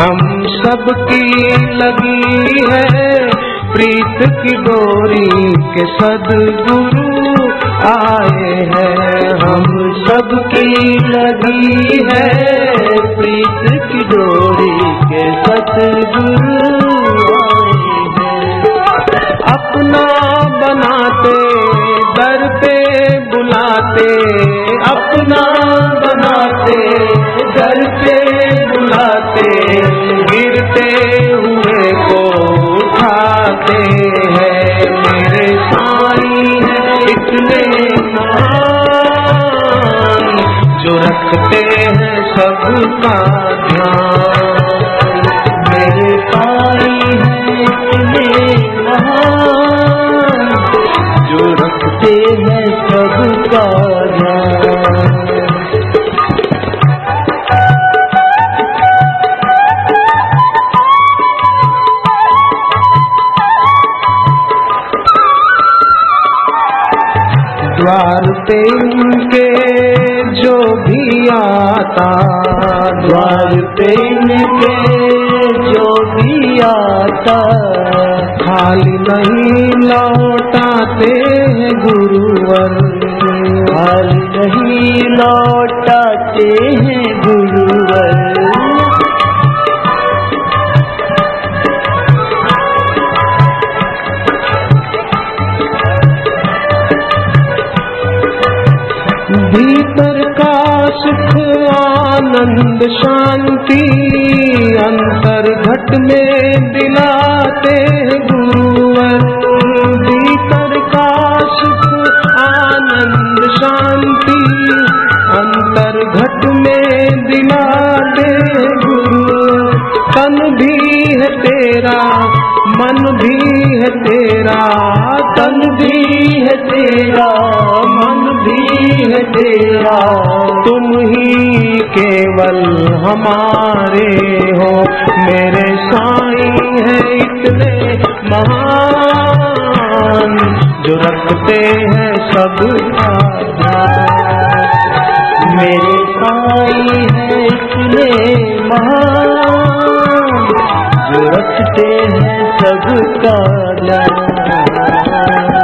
हम सबकी लगी है प्रीत की डोरी के सदगुरु आए हैं। हम सबकी लगी है प्रीत की डोरी के सदगुरु हैं। अपना बनाते दर पे बुलाते, अपना बुलाते, गिरते हुए को उठाते हैं। मेरे साई है इतने नाम जो रखते हैं सबका ध्यान। द्वार पे उनके जो भी आता द्वार पे उनके जो भी आता। खाली नहीं लौटाते गुरुवर खाली नहीं लौटाते हैं गुरुवर भीतर का सुख आनंद शांति अंतर घट में दिलाते गुरुवर। भीतर का सुख आनंद शांति अंतर घट में दिलाते गुरुवर। तन भी है तेरा, मन भी है तेरा, तन भी है तेरा। तेरा। तुम ही केवल हमारे हो। मेरे साई है इतने महान, जो रखते हैं ध्यान मेरे साई है इतने महान, जो रखते हैं सबका ध्यान